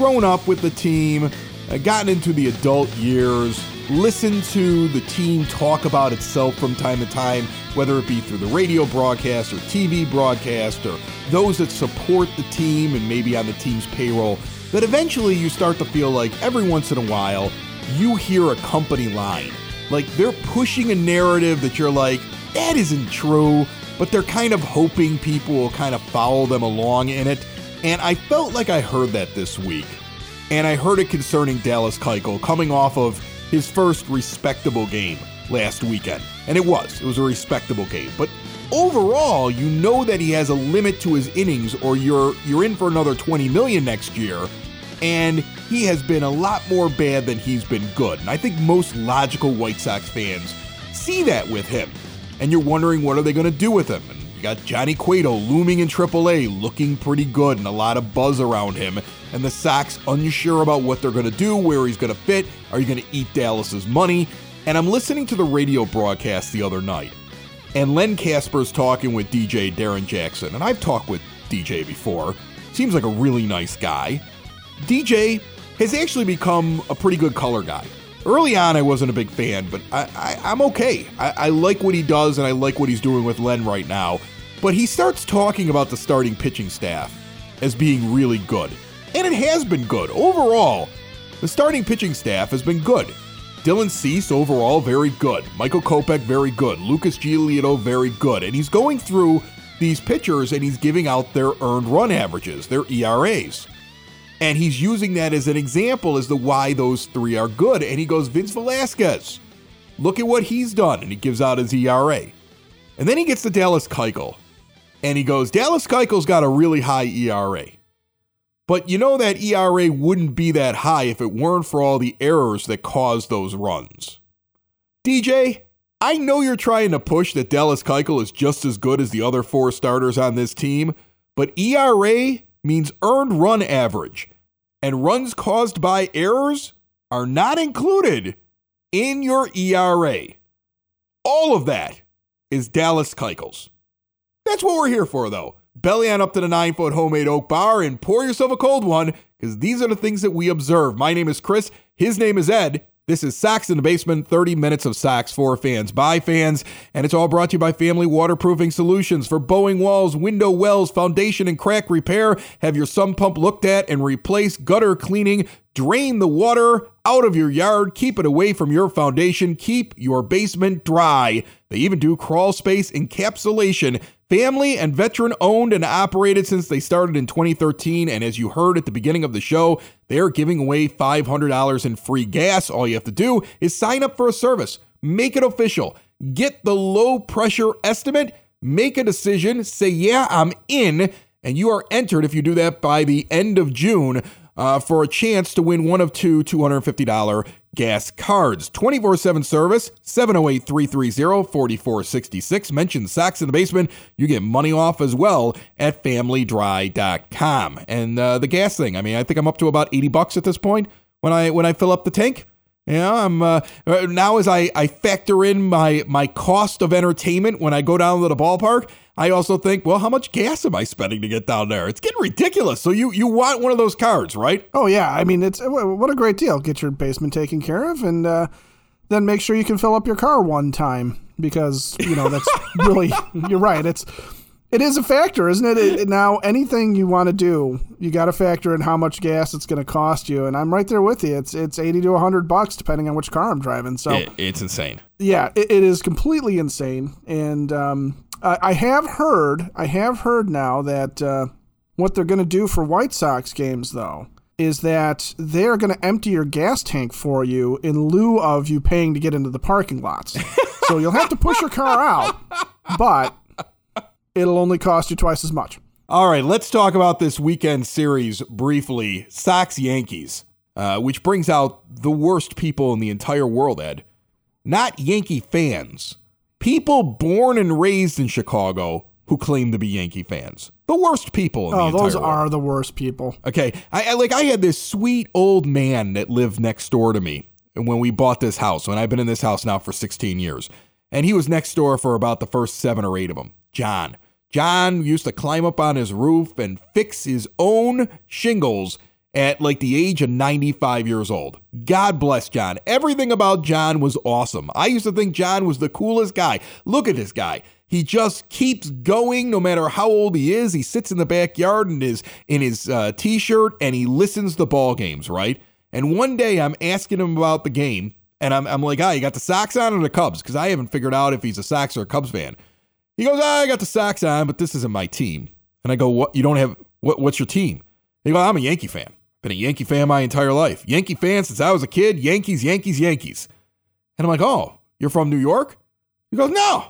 grown up with the team, uh, gotten into the adult years, listened to the team talk about itself from time to time, whether it be through the radio broadcast or TV broadcast or those that support the team and maybe on the team's payroll, that eventually you start to feel like every once in a while you hear a company line. Like they're pushing a narrative that you're like, that isn't true, but they're kind of hoping people will kind of follow them along in it. And I felt like I heard that this week. And I heard it concerning Dallas Keuchel coming off of his first respectable game last weekend. And it was. It was a respectable game. But overall, you know that he has a limit to his innings or you're you're in for another 20 million next year. And he has been a lot more bad than he's been good. And I think most logical White Sox fans see that with him. And you're wondering what are they going to do with him? And you got Johnny Cueto looming in AAA, looking pretty good, and a lot of buzz around him. And the Sox unsure about what they're going to do, where he's going to fit. Are you going to eat Dallas's money? And I'm listening to the radio broadcast the other night, and Len Kasper's talking with DJ Darrin Jackson. And I've talked with DJ before. Seems like a really nice guy. DJ has actually become a pretty good color guy. Early on, I wasn't a big fan, but I, am okay. I, I like what he does, and I like what he's doing with Len right now. But he starts talking about the starting pitching staff as being really good. And it has been good. Overall, the starting pitching staff has been good. Dylan Cease, overall, very good. Michael Kopech, very good. Lucas Giolito, very good. And he's going through these pitchers and he's giving out their earned run averages, their ERAs. And he's using that as an example as to why those three are good. And he goes, Vince Velasquez, look at what he's done. And he gives out his ERA. And then he gets to Dallas Keuchel. And he goes, Dallas Keuchel's got a really high ERA. But you know that ERA wouldn't be that high if it weren't for all the errors that caused those runs. DJ, I know you're trying to push that Dallas Keuchel is just as good as the other four starters on this team, but ERA means earned run average, and runs caused by errors are not included in your ERA. All of that is Dallas Keuchel's. That's what we're here for, though. Belly on up to the nine foot homemade oak bar and pour yourself a cold one, because these are the things that we observe. My name is Chris. His name is Ed. This is Sox in the Basement, 30 minutes of Sox for fans by fans, and it's all brought to you by Family Waterproofing Solutions for bowing walls, window wells, foundation and crack repair. Have your sump pump looked at and replace gutter cleaning. Drain the water out of your yard. Keep it away from your foundation. Keep your basement dry. They even do crawl space encapsulation Family and veteran owned and operated since they started in 2013. And as you heard at the beginning of the show, they're giving away $500 in free gas. All you have to do is sign up for a service, make it official, get the low pressure estimate, make a decision, say, Yeah, I'm in. And you are entered if you do that by the end of June uh, for a chance to win one of two $250 gas cards. 24 7 service, 708 330 4466. Mention Sox in the Basement. You get money off as well at familydry.com. And uh, the gas thing, I mean, I think I'm up to about 80 bucks at this point when I when I fill up the tank. Yeah, I'm uh, now as I, I factor in my my cost of entertainment when I go down to the ballpark, I also think, well, how much gas am I spending to get down there? It's getting ridiculous. So you you want one of those cards, right? Oh yeah, I mean it's what a great deal. Get your basement taken care of, and uh, then make sure you can fill up your car one time because you know that's really you're right. It's it is a factor, isn't it? it now, anything you want to do, you got to factor in how much gas it's going to cost you. And I'm right there with you. It's it's eighty to hundred bucks depending on which car I'm driving. So it, it's insane. Yeah, it, it is completely insane. And um, I, I, have heard, I have heard now that uh, what they're going to do for White Sox games, though, is that they're going to empty your gas tank for you in lieu of you paying to get into the parking lots. so you'll have to push your car out, but it'll only cost you twice as much. All right, let's talk about this weekend series briefly. Sox Yankees. uh, which brings out the worst people in the entire world, Ed. Not Yankee fans, people born and raised in Chicago who claim to be Yankee fans. The worst people in the Oh, entire those world. are the worst people. Okay, I, I like I had this sweet old man that lived next door to me and when we bought this house. and I've been in this house now for 16 years, and he was next door for about the first seven or eight of them. John. John used to climb up on his roof and fix his own shingles at like the age of 95 years old. God bless John. Everything about John was awesome. I used to think John was the coolest guy. Look at this guy. He just keeps going no matter how old he is. He sits in the backyard in his in his uh, t-shirt and he listens to ball games, right? And one day I'm asking him about the game and I'm, I'm like, ah, you got the Sox on or the Cubs? Because I haven't figured out if he's a Sox or a Cubs fan. He goes, ah, I got the Sox on, but this isn't my team. And I go, what? You don't have what? What's your team? He goes, I'm a Yankee fan. Been a Yankee fan my entire life. Yankee fan since I was a kid. Yankees, Yankees, Yankees. And I'm like, oh, you're from New York? He goes, no,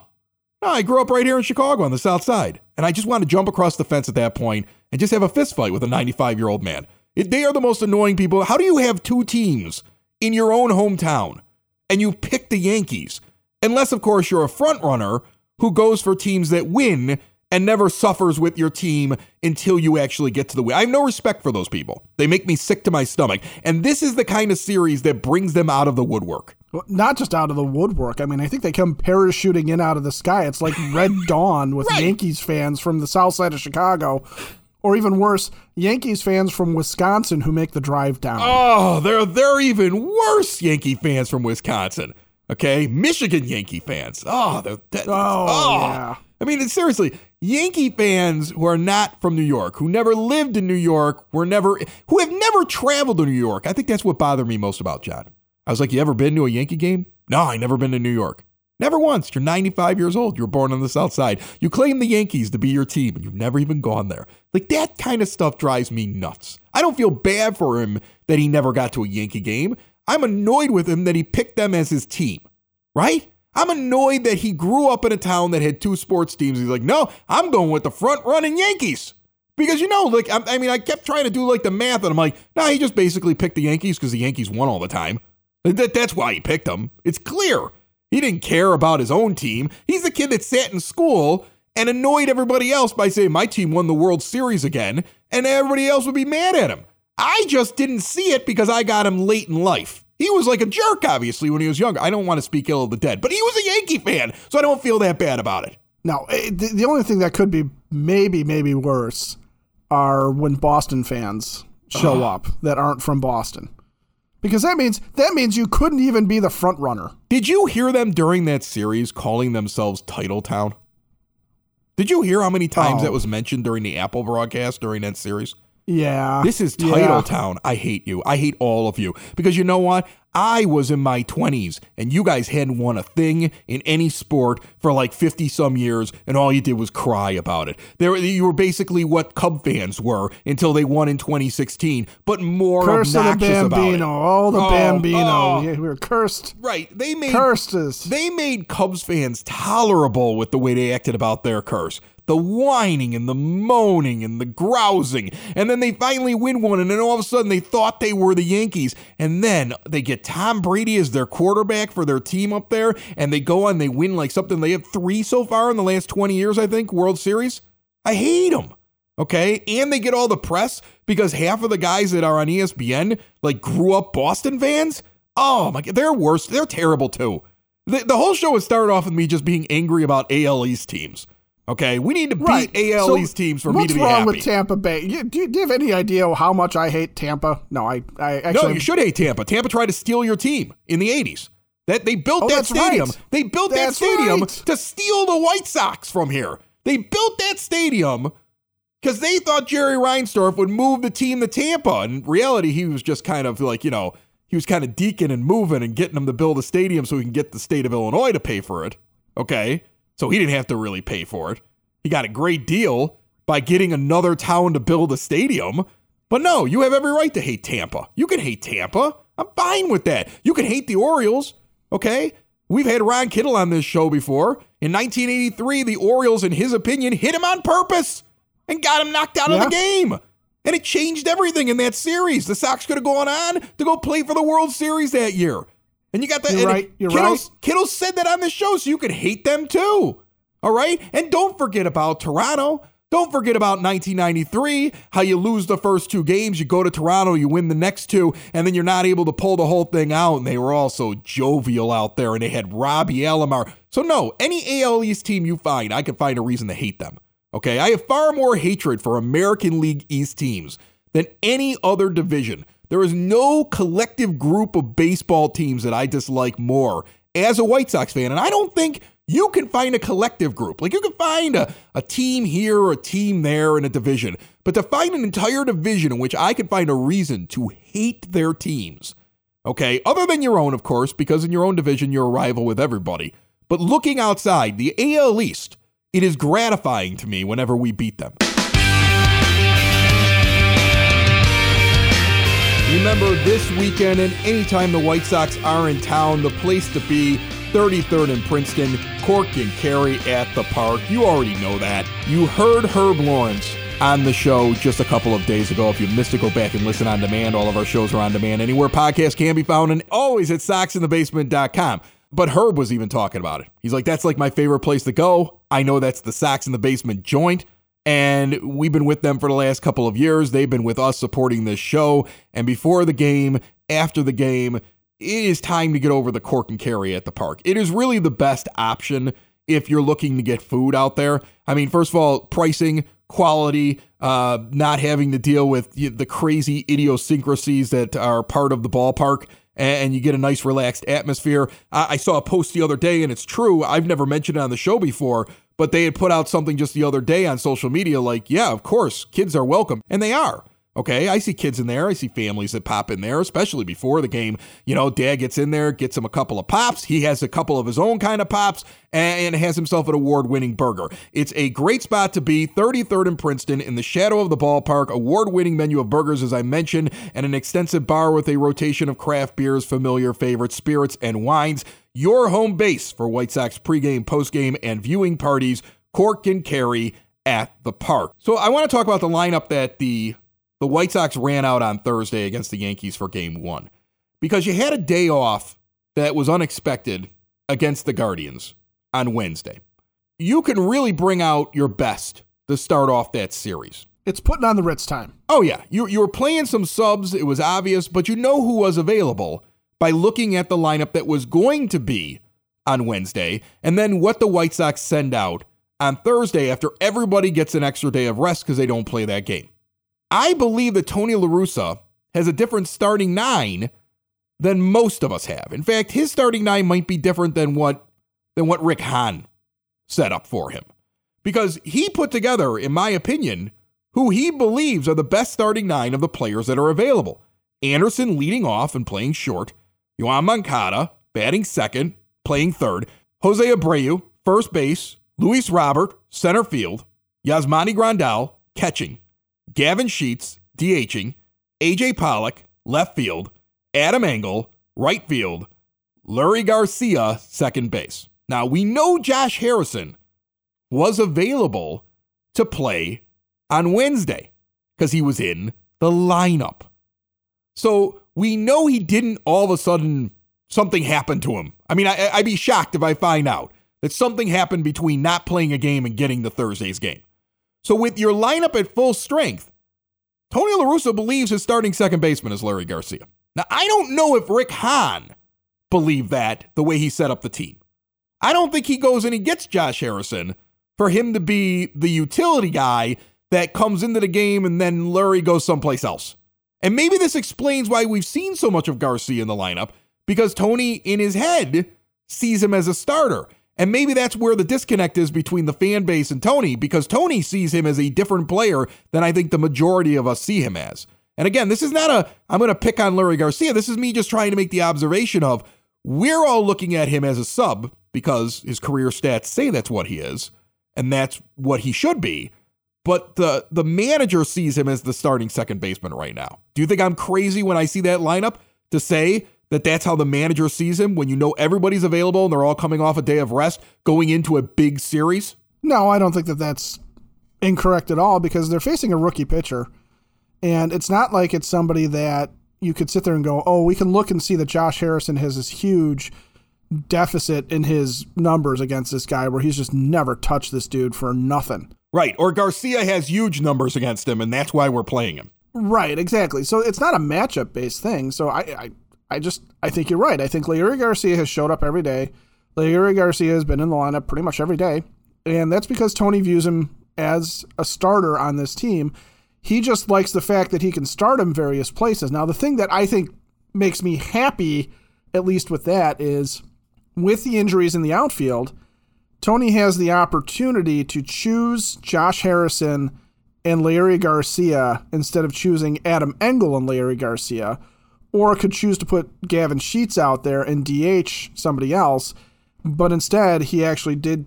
no, I grew up right here in Chicago on the South Side. And I just want to jump across the fence at that point and just have a fist fight with a 95 year old man. They are the most annoying people. How do you have two teams in your own hometown and you pick the Yankees? Unless, of course, you're a front runner who goes for teams that win and never suffers with your team until you actually get to the win. I have no respect for those people. They make me sick to my stomach. And this is the kind of series that brings them out of the woodwork. Well, Not just out of the woodwork. I mean, I think they come parachuting in out of the sky. It's like Red Dawn with Right. Yankees fans from the south side of Chicago, or even worse, Yankees fans from Wisconsin who make the drive down. Oh, they're they're even worse Yankee fans from Wisconsin. Okay, Michigan Yankee fans. Oh, they're that, oh, oh, yeah. I mean, it's seriously, Yankee fans who are not from New York, who never lived in New York, were never, who have never traveled to New York. I think that's what bothered me most about John. I was like, "You ever been to a Yankee game?" No, I never been to New York. Never once. You're 95 years old. You were born on the South Side. You claim the Yankees to be your team, and you've never even gone there. Like that kind of stuff drives me nuts. I don't feel bad for him that he never got to a Yankee game. I'm annoyed with him that he picked them as his team, right? I'm annoyed that he grew up in a town that had two sports teams. He's like, no, I'm going with the front running Yankees. Because you know, like I, I mean, I kept trying to do like the math, and I'm like, nah, he just basically picked the Yankees because the Yankees won all the time. That, that's why he picked them. It's clear. He didn't care about his own team. He's the kid that sat in school and annoyed everybody else by saying, my team won the World Series again, and everybody else would be mad at him. I just didn't see it because I got him late in life. He was like a jerk, obviously, when he was younger. I don't want to speak ill of the dead, but he was a Yankee fan, so I don't feel that bad about it. Now, eh, the, the only thing that could be maybe, maybe worse are when Boston fans show up that aren't from Boston. Because that means that means you couldn't even be the front runner. Did you hear them during that series calling themselves Title Town? Did you hear how many times Oh. that was mentioned during the Apple broadcast during that series? Yeah. This is Title Yeah. Town. I hate you. I hate all of you. Because you know what? I was in my 20s and you guys hadn't won a thing in any sport for like 50 some years and all you did was cry about it. There you were basically what Cub fans were until they won in 2016, but more Curse of the obnoxious about it. Bambino. Oh, the Oh, Bambino. oh. Yeah, we were cursed. Right. They made Cursed us. they made Cubs fans tolerable with the way they acted about their curse. The whining and the moaning and the grousing. And then they finally win one, and then all of a sudden they thought they were the Yankees. And then they get Tom Brady as their quarterback for their team up there, and they go on, they win like something. They have three so far in the last 20 years, I think, World Series. I hate them. Okay. And they get all the press because half of the guys that are on ESPN like grew up Boston fans. Oh my God. They're worse. They're terrible too. The, the whole show has started off with me just being angry about AL East teams. Okay. We need to beat Right. AL So East teams for me to be happy. What's wrong with Tampa Bay? You- Do you, do you have any idea how much I hate Tampa? No, I, I no, actually. you should hate Tampa. Tampa tried to steal your team in the 80s. That they built Oh, that stadium. right. They built That's that stadium right. to steal the White Sox from here. They built that stadium because they thought Jerry Reinsdorf would move the team to Tampa. In reality, he was just kind of like, you know, he was kind of deacon and moving and getting them to build a stadium so he can get the state of Illinois to pay for it. Okay. So he didn't have to really pay for it. He got a great deal by getting another town to build a stadium. But no, you have every right to hate Tampa. You can hate Tampa. I'm fine with that. You can hate the Orioles. Okay. We've had Ron Kittle on this show before. In 1983, the Orioles, in his opinion, hit him on purpose and got him knocked out of the game. And it changed everything in that series. The Sox could have gone on to go play for the World Series that year. And you got that. You're right. You're Kittle, right. Kittle said that on the show, so you could hate them too. All right. And don't forget about Toronto. Don't forget about 1993, how you lose the first two games, you go to Toronto, you win the next two, and then you're not able to pull the whole thing out. And they were all so jovial out there, and they had Robbie Alomar. So, no, any AL East team you find, I can find a reason to hate them. Okay. I have far more hatred for American League East teams than any other division. There is no collective group of baseball teams that I dislike more as a White Sox fan. And I don't think you can find a collective group. Like you can find a, a team here or a team there in a division. But to find an entire division in which I can find a reason to hate their teams, okay, other than your own, of course, because in your own division, you're a rival with everybody. But looking outside, the AL East, it is gratifying to me whenever we beat them. Remember, this weekend and anytime the White Sox are in town, the place to be, 33rd and Princeton, Cork and Kerry at the park. You already know that. You heard Herb Lawrence on the show just a couple of days ago. If you missed it, go back and listen on demand. All of our shows are on demand anywhere podcasts can be found and always at soxinthebasement.com. But Herb was even talking about it. He's like, that's like my favorite place to go. I know that's the Sox in the Basement joint. And we've been with them for the last couple of years. They've been with us supporting this show. And before the game, after the game, it is time to get over the Cork and Kerry at the park. It is really the best option if you're looking to get food out there. I mean, first of all, pricing, quality, uh, not having to deal with the crazy idiosyncrasies that are part of the ballpark and you get a nice relaxed atmosphere. I saw a post the other day, and it's true. I've never mentioned it on the show before, but they had put out something just the other day on social media like, yeah, of course, kids are welcome. And they are. Okay, I see kids in there. I see families that pop in there, especially before the game. You know, dad gets in there, gets him a couple of pops. He has a couple of his own kind of pops and has himself an award winning burger. It's a great spot to be, 33rd in Princeton, in the shadow of the ballpark. Award winning menu of burgers, as I mentioned, and an extensive bar with a rotation of craft beers, familiar favorites, spirits, and wines. Your home base for White Sox pregame, postgame, and viewing parties. Cork and Kerry at the park. So I want to talk about the lineup that the the White Sox ran out on Thursday against the Yankees for game one because you had a day off that was unexpected against the Guardians on Wednesday. You can really bring out your best to start off that series. It's putting on the Ritz time. Oh, yeah. You, you were playing some subs, it was obvious, but you know who was available by looking at the lineup that was going to be on Wednesday and then what the White Sox send out on Thursday after everybody gets an extra day of rest because they don't play that game. I believe that Tony LaRussa has a different starting nine than most of us have. In fact, his starting nine might be different than what than what Rick Hahn set up for him. Because he put together, in my opinion, who he believes are the best starting nine of the players that are available. Anderson leading off and playing short, Yoan Moncada batting second, playing third, Jose Abreu, first base, Luis Robert, center field, Yasmani Grandal, catching, Gavin Sheets, DHing, AJ Pollock, left field, Adam Engel, right field, Leury Garcia, second base. Now, we know Josh Harrison was available to play on Wednesday because he was in the lineup. So we know he didn't all of a sudden something happened to him. I mean, I, would be shocked if I find out that something happened between not playing a game and getting the Thursday's game. So with your lineup at full strength, Tony LaRussa believes his starting second baseman is Larry Garcia. Now, I don't know if Rick Hahn believed that the way he set up the team. I don't think he goes and he gets Josh Harrison for him to be the utility guy that comes into the game and then Larry goes someplace else. And maybe this explains why we've seen so much of Garcia in the lineup because Tony, in his head, sees him as a starter. And maybe that's where the disconnect is between the fan base and Tony, because Tony sees him as a different player than I think the majority of us see him as. And again, this is not a, I'm going to pick on Larry Garcia. This is me just trying to make the observation of we're all looking at him as a sub because his career stats say that's what he is, and that's what he should be. But the the manager sees him as the starting second baseman right now. Do you think I'm crazy when I see that lineup to say that that's how the manager sees him when you know everybody's available and they're all coming off a day of rest going into a big series? No, I don't think that that's incorrect at all because they're facing a rookie pitcher. And it's not like it's somebody that you could sit there and go, oh, we can look and see that Josh Harrison has this huge deficit in his numbers against this guy where he's just never touched this dude for nothing. Right. Or Garcia has huge numbers against him, and that's why we're playing him. Right, exactly. So it's not a matchup based thing. So I, I, I just I think you're right. I think Leury Garcia has showed up every day. Leury Garcia has been in the lineup pretty much every day, and that's because Tony views him as a starter on this team. He just likes the fact that he can start him various places. Now, the thing that I think makes me happy, at least with that, is with the injuries in the outfield, Tony has the opportunity to choose Josh Harrison and Leury Garcia instead of choosing Adam Engel and Leury Garcia, or could choose to put Gavin Sheets out there and DH somebody else. But instead, he actually did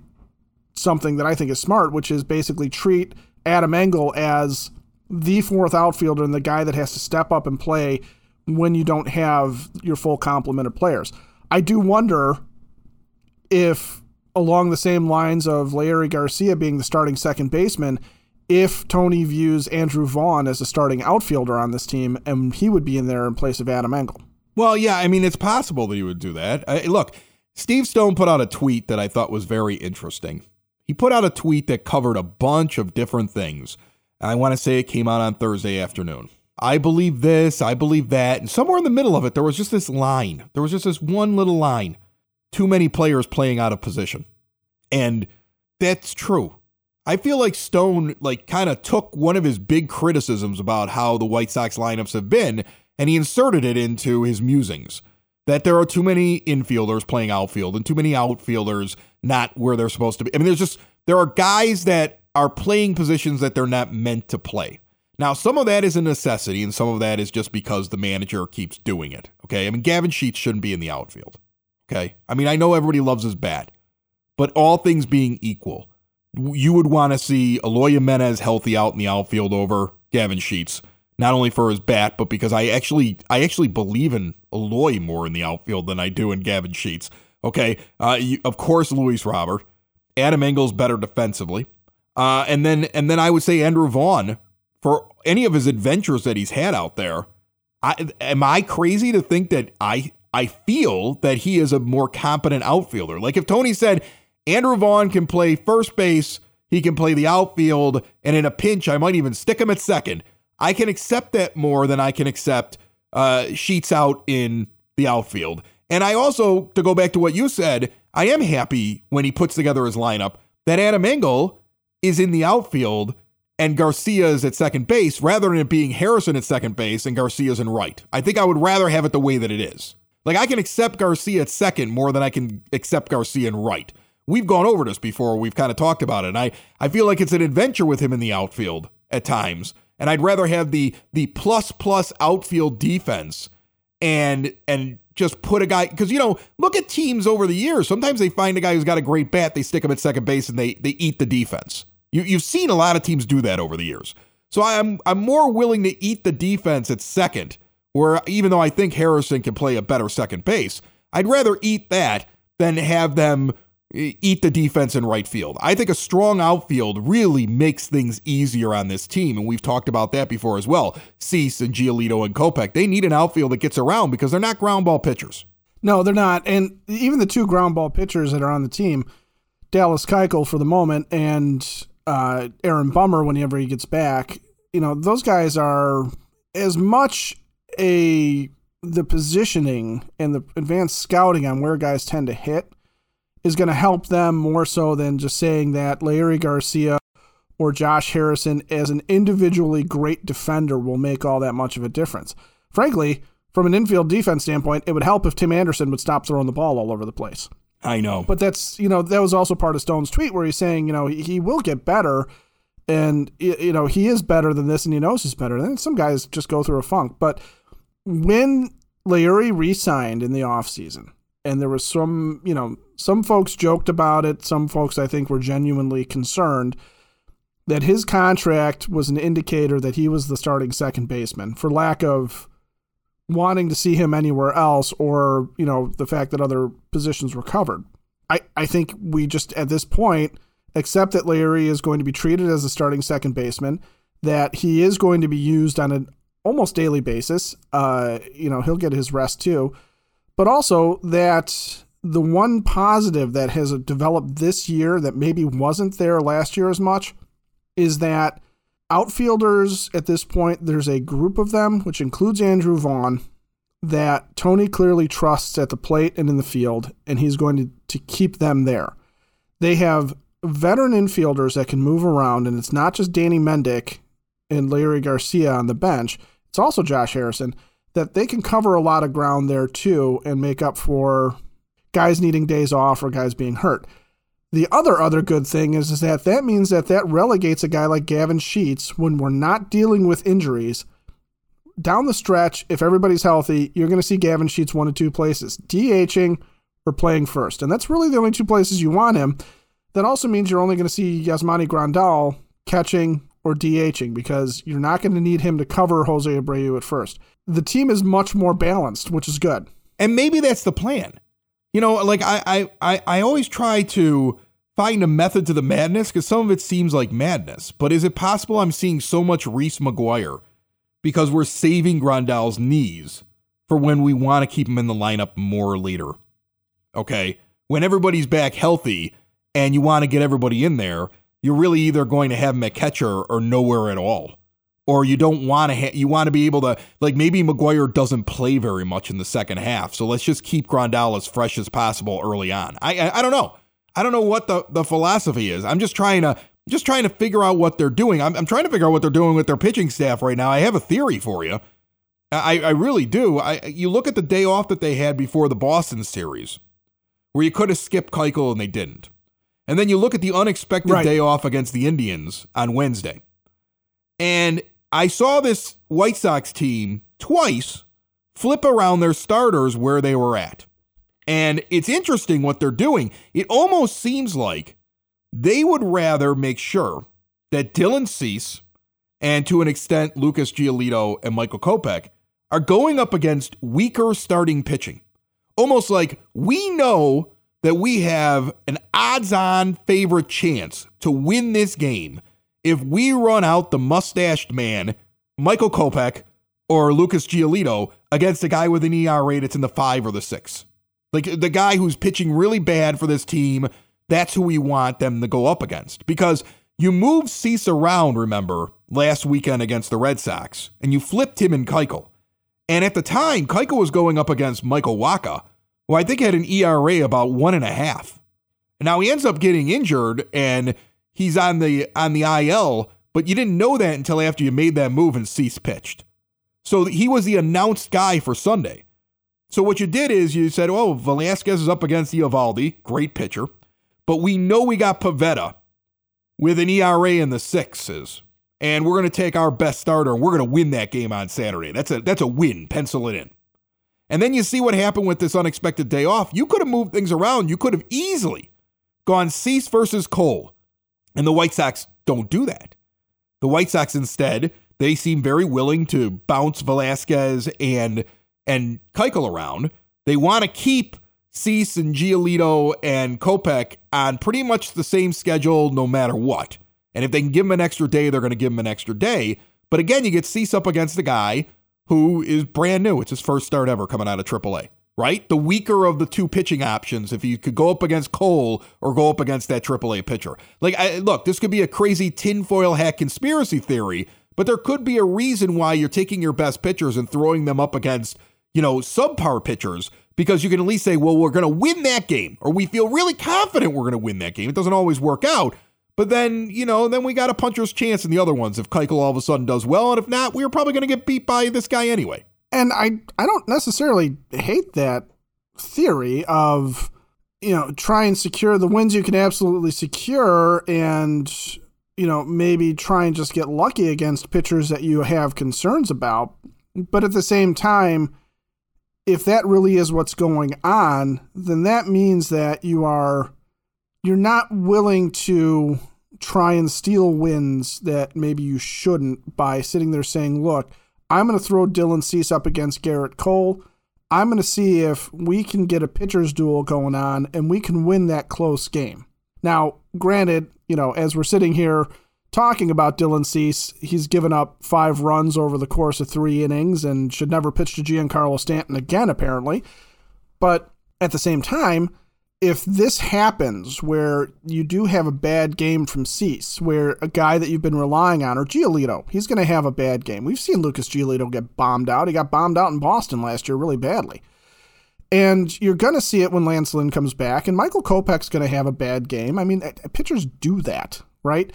something that I think is smart, which is basically treat Adam Engel as the fourth outfielder and the guy that has to step up and play when you don't have your full complement of players. I do wonder if, along the same lines of Leury Garcia being the starting second baseman, if Tony views Andrew Vaughn as a starting outfielder on this team, and he would be in there in place of Adam Engel. Well, yeah, I mean, it's possible that he would do that. I, look, Steve Stone put out a tweet that I thought was very interesting. He put out a tweet that covered a bunch of different things. I want to say it came out on Thursday afternoon. I believe this, I believe that. And somewhere in the middle of it, there was just this line. There was just this one little line. Too many players playing out of position. And that's true. I feel like Stone like kind of took one of his big criticisms about how the White Sox lineups have been and he inserted it into his musings that there are too many infielders playing outfield and too many outfielders not where they're supposed to be. I mean, there's just there are guys that are playing positions that they're not meant to play. Now, some of that is a necessity, and some of that is just because the manager keeps doing it. Okay. I mean, Gavin Sheets shouldn't be in the outfield. Okay. I mean, I know everybody loves his bat, but all things being equal, you would want to see Eloy Jimenez healthy out in the outfield over Gavin Sheets, not only for his bat, but because I actually I actually believe in Eloy more in the outfield than I do in Gavin Sheets. Okay, uh, you, of course Luis Robert, Adam Engel's better defensively, uh, and then and then I would say Andrew Vaughn for any of his adventures that he's had out there. I, am I crazy to think that I I feel that he is a more competent outfielder? Like if Tony said Andrew Vaughn can play first base, he can play the outfield, and in a pinch, I might even stick him at second. I can accept that more than I can accept uh, Sheets out in the outfield. And I also, to go back to what you said, I am happy when he puts together his lineup that Adam Engel is in the outfield and Garcia is at second base rather than it being Harrison at second base and Garcia's in right. I think I would rather have it the way that it is. Like I can accept Garcia at second more than I can accept Garcia in right. We've gone over this before. We've kind of talked about it. And I, I feel like it's an adventure with him in the outfield at times. And I'd rather have the the plus plus outfield defense and and just put a guy because you know look at teams over the years. Sometimes they find a guy who's got a great bat, they stick him at second base, and they they eat the defense. You you've seen a lot of teams do that over the years. So I'm I'm more willing to eat the defense at second, where even though I think Harrison can play a better second base, I'd rather eat that than have them eat the defense in right field. I think a strong outfield really makes things easier on this team, and we've talked about that before as well. Cease and Giolito and Kopech, they need an outfield that gets around because they're not ground ball pitchers. No, they're not. And even the two ground ball pitchers that are on the team, Dallas Keuchel for the moment and uh, Aaron Bummer whenever he gets back, you know, those guys are as much a the positioning and the advanced scouting on where guys tend to hit is going to help them more so than just saying that Larry Garcia or Josh Harrison as an individually great defender will make all that much of a difference. Frankly, from an infield defense standpoint, it would help if Tim Anderson would stop throwing the ball all over the place. I know. But that's, you know, that was also part of Stone's tweet where he's saying, you know, he, he will get better and, you know, he is better than this and he knows he's better. And some guys just go through a funk. But when Leury re signed in the offseason, and there was some, you know, some folks joked about it. Some folks, I think, were genuinely concerned that his contract was an indicator that he was the starting second baseman for lack of wanting to see him anywhere else or, you know, the fact that other positions were covered. I, I think we just, at this point, accept that Leury is going to be treated as a starting second baseman, that he is going to be used on an almost daily basis. Uh, you know, he'll get his rest too. But also that the one positive that has developed this year that maybe wasn't there last year as much is that outfielders at this point, there's a group of them, which includes Andrew Vaughn, that Tony clearly trusts at the plate and in the field, and he's going to, to keep them there. They have veteran infielders that can move around, and it's not just Danny Mendick and Larry Garcia on the bench, it's also Josh Harrison, that they can cover a lot of ground there too and make up for guys needing days off or guys being hurt. The other other good thing is, is that that means that that relegates a guy like Gavin Sheets when we're not dealing with injuries. Down the stretch, if everybody's healthy, you're going to see Gavin Sheets one of two places: DHing or playing first, and that's really the only two places you want him. That also means you're only going to see Yasmani Grandal catching or DHing because you're not going to need him to cover Jose Abreu at first. The team is much more balanced, which is good. And maybe that's the plan. You know, like I I I always try to find a method to the madness because some of it seems like madness. But is it possible I'm seeing so much Reese McGuire because we're saving Grandal's knees for when we want to keep him in the lineup more later? Okay. When everybody's back healthy and you want to get everybody in there, you're really either going to have him at catcher or nowhere at all. Or you don't want to, ha- you want to be able to, like maybe McGuire doesn't play very much in the second half. So let's just keep Grandal as fresh as possible early on. I, I, I don't know. I don't know what the, the philosophy is. I'm just trying to, just trying to figure out what they're doing. I'm, I'm trying to figure out what they're doing with their pitching staff right now. I have a theory for you. I, I really do. I, you look at the day off that they had before the Boston series, where you could have skipped Keuchel and they didn't. And then you look at the unexpected right. day off against the Indians on Wednesday. And I saw this White Sox team twice flip around their starters where they were at. And it's interesting what they're doing. It almost seems like they would rather make sure that Dylan Cease and to an extent Lucas Giolito and Michael Kopech are going up against weaker starting pitching. Almost like we know that we have an odds on favorite chance to win this game if we run out the mustached man, Michael Kopech or Lucas Giolito, against a guy with an ERA that's in the five or the six. Like the guy who's pitching really bad for this team, that's who we want them to go up against. Because you moved Cease around, remember, last weekend against the Red Sox, and you flipped him and Keuchel. And at the time, Keuchel was going up against Michael Wacha, who I think had an ERA about one and a half. Now he ends up getting injured and he's on the on the IL, but you didn't know that until after you made that move and Cease pitched. So he was the announced guy for Sunday. So what you did is you said, "Oh, Velasquez is up against Eovaldi, great pitcher, but we know we got Pivetta with an ERA in the sixes, and we're going to take our best starter and we're going to win that game on Saturday. That's a that's a win. Pencil it in." And then you see what happened with this unexpected day off. You could have moved things around. You could have easily gone Cease versus Cole, and the White Sox don't do that. The White Sox instead they seem very willing to bounce Velasquez and and Keuchel around. They want to keep Cease and Giolito and Kopech on pretty much the same schedule no matter what. And if they can give him an extra day, they're going to give him an extra day. But again, you get Cease up against a guy who is brand new. It's his first start ever coming out of AAA, right? The weaker of the two pitching options if you could go up against Cole or go up against that AAA pitcher. Like, I, look, this could be a crazy tinfoil hat conspiracy theory, but there could be a reason why you're taking your best pitchers and throwing them up against you know, subpar pitchers because you can at least say, well, we're going to win that game, or we feel really confident we're going to win that game. It doesn't always work out. But then, you know, then we got a puncher's chance in the other ones if Keuchel all of a sudden does well. And if not, we are probably going to get beat by this guy anyway. And I, I don't necessarily hate that theory of, you know, try and secure the wins you can absolutely secure and, you know, maybe try and just get lucky against pitchers that you have concerns about. But at the same time, if that really is what's going on, then that means that you are you're not willing to try and steal wins that maybe you shouldn't by sitting there saying, "Look, I'm going to throw Dylan Cease up against Gerrit Cole. I'm going to see if we can get a pitcher's duel going on and we can win that close game." Now, granted, you know, as we're sitting here talking about Dylan Cease. He's given up five runs over the course of three innings and should never pitch to Giancarlo Stanton again, apparently. But at the same time, if this happens where you do have a bad game from Cease, where a guy that you've been relying on, or Giolito, he's going to have a bad game. We've seen Lucas Giolito get bombed out. He got bombed out in Boston last year really badly. And you're going to see it when Lance Lynn comes back, and Michael Kopech's going to have a bad game. I mean, eh, eh, pitchers do that, right?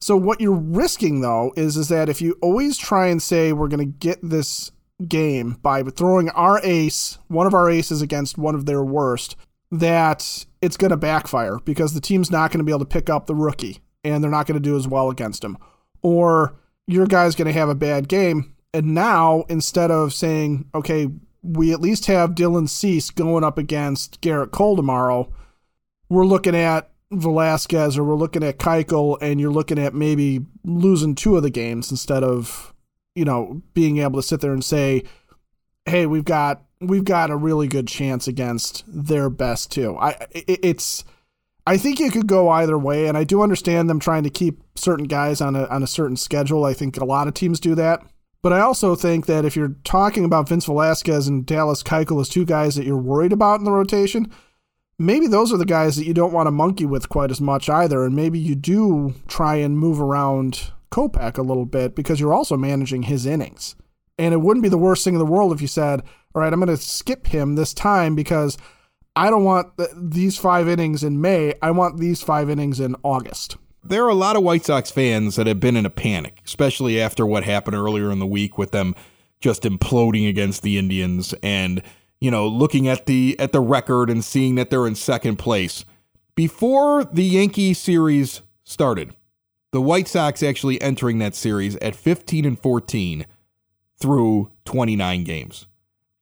So what you're risking though is is that if you always try and say we're going to get this game by throwing our ace, one of our aces against one of their worst, that it's going to backfire because the team's not going to be able to pick up the rookie and they're not going to do as well against him. Or your guy's going to have a bad game. And now, instead of saying, okay, we at least have Dylan Cease going up against Gerrit Cole tomorrow, we're looking at Velasquez or we're looking at Keuchel and you're looking at maybe losing two of the games instead of, you know, being able to sit there and say, hey, we've got we've got a really good chance against their best too. I it's I think it could go either way, and I do understand them trying to keep certain guys on a on a certain schedule. I think a lot of teams do that. But I also think that if you're talking about Vince Velasquez and Dallas Keuchel as two guys that you're worried about in the rotation, maybe those are the guys that you don't want to monkey with quite as much either. And maybe you do try and move around Kopech a little bit because you're also managing his innings. And it wouldn't be the worst thing in the world if you said, all right, I'm going to skip him this time because I don't want th- these five innings in May. I want these five innings in August. There are a lot of White Sox fans that have been in a panic, especially after what happened earlier in the week with them just imploding against the Indians and you know looking at the at the record and seeing that they're in second place. Before the Yankee series started, the White Sox actually entering that series at 15 and 14 through 29 games.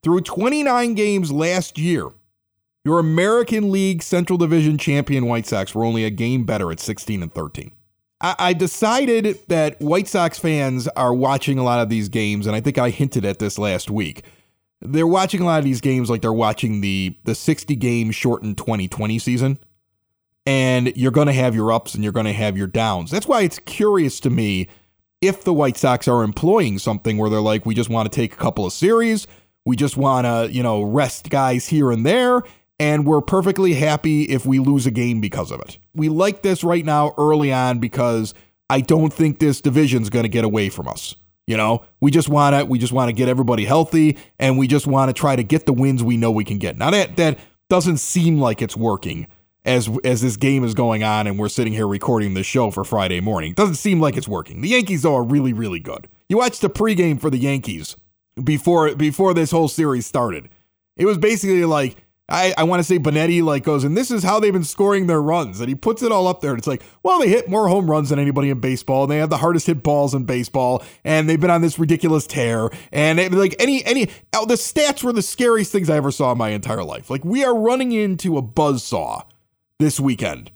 Through 29 games last year, your American League Central Division champion White Sox were only a game better at 16 and 13. I, decided that White Sox fans are watching a lot of these games, and I think I hinted at this last week. They're watching a lot of these games like they're watching the the 60 game shortened 2020 season. And you're going to have your ups and you're going to have your downs. That's why it's curious to me if the White Sox are employing something where they're like, we just want to take a couple of series, we just want to, you know, rest guys here and there, and we're perfectly happy if we lose a game because of it. We like this right now early on because I don't think this division's going to get away from us. You know, we just want to we just want to get everybody healthy and we just want to try to get the wins we know we can get. Now that that doesn't seem like it's working as as this game is going on and we're sitting here recording this show for Friday morning. Doesn't seem like it's working. The Yankees though are really really good. You watched the pregame for the Yankees before before this whole series started. It was basically like I, I want to say Benetti like goes and this is how they've been scoring their runs and he puts it all up there and it's like well they hit more home runs than anybody in baseball and they have the hardest hit balls in baseball and they've been on this ridiculous tear and it, like any any oh, the stats were the scariest things I ever saw in my entire life like we are running into a buzz saw this weekend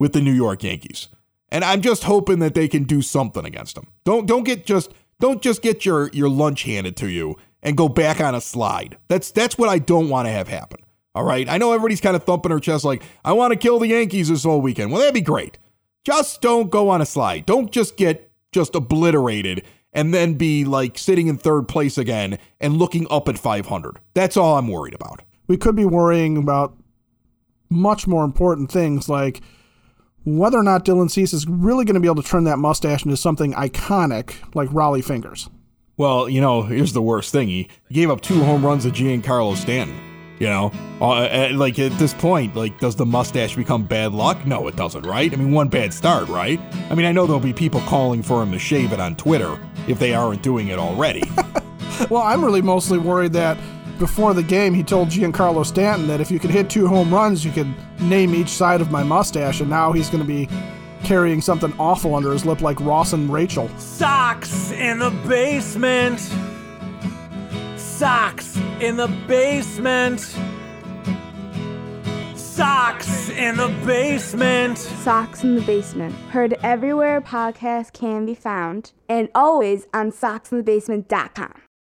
with the New York Yankees. And I'm just hoping that they can do something against them. Don't don't get just don't just get your your lunch handed to you and go back on a slide. That's that's what I don't want to have happen. All right. I know everybody's kind of thumping their chest like, I want to kill the Yankees this whole weekend. Well, that'd be great. Just don't go on a slide. Don't just get just obliterated and then be like sitting in third place again and looking up at 500. That's all I'm worried about. We could be worrying about much more important things like whether or not Dylan Cease is really going to be able to turn that mustache into something iconic like Rollie Fingers. Well, you know, here's the worst thing. He gave up two home runs to Giancarlo Stanton. You know, uh, like at this point, like, does the mustache become bad luck? No, it doesn't, right? I mean, one bad start, right? I mean, I know there'll be people calling for him to shave it on Twitter if they aren't doing it already. well, I'm really mostly worried that before the game, he told Giancarlo Stanton that if you could hit two home runs, you could name each side of my mustache, and now he's going to be carrying something awful under his lip like Ross and Rachel. Sox in the basement. Sox in the basement. Sox in the basement. Sox in the Basement. Heard everywhere podcasts can be found and always on soxinthebasement.com.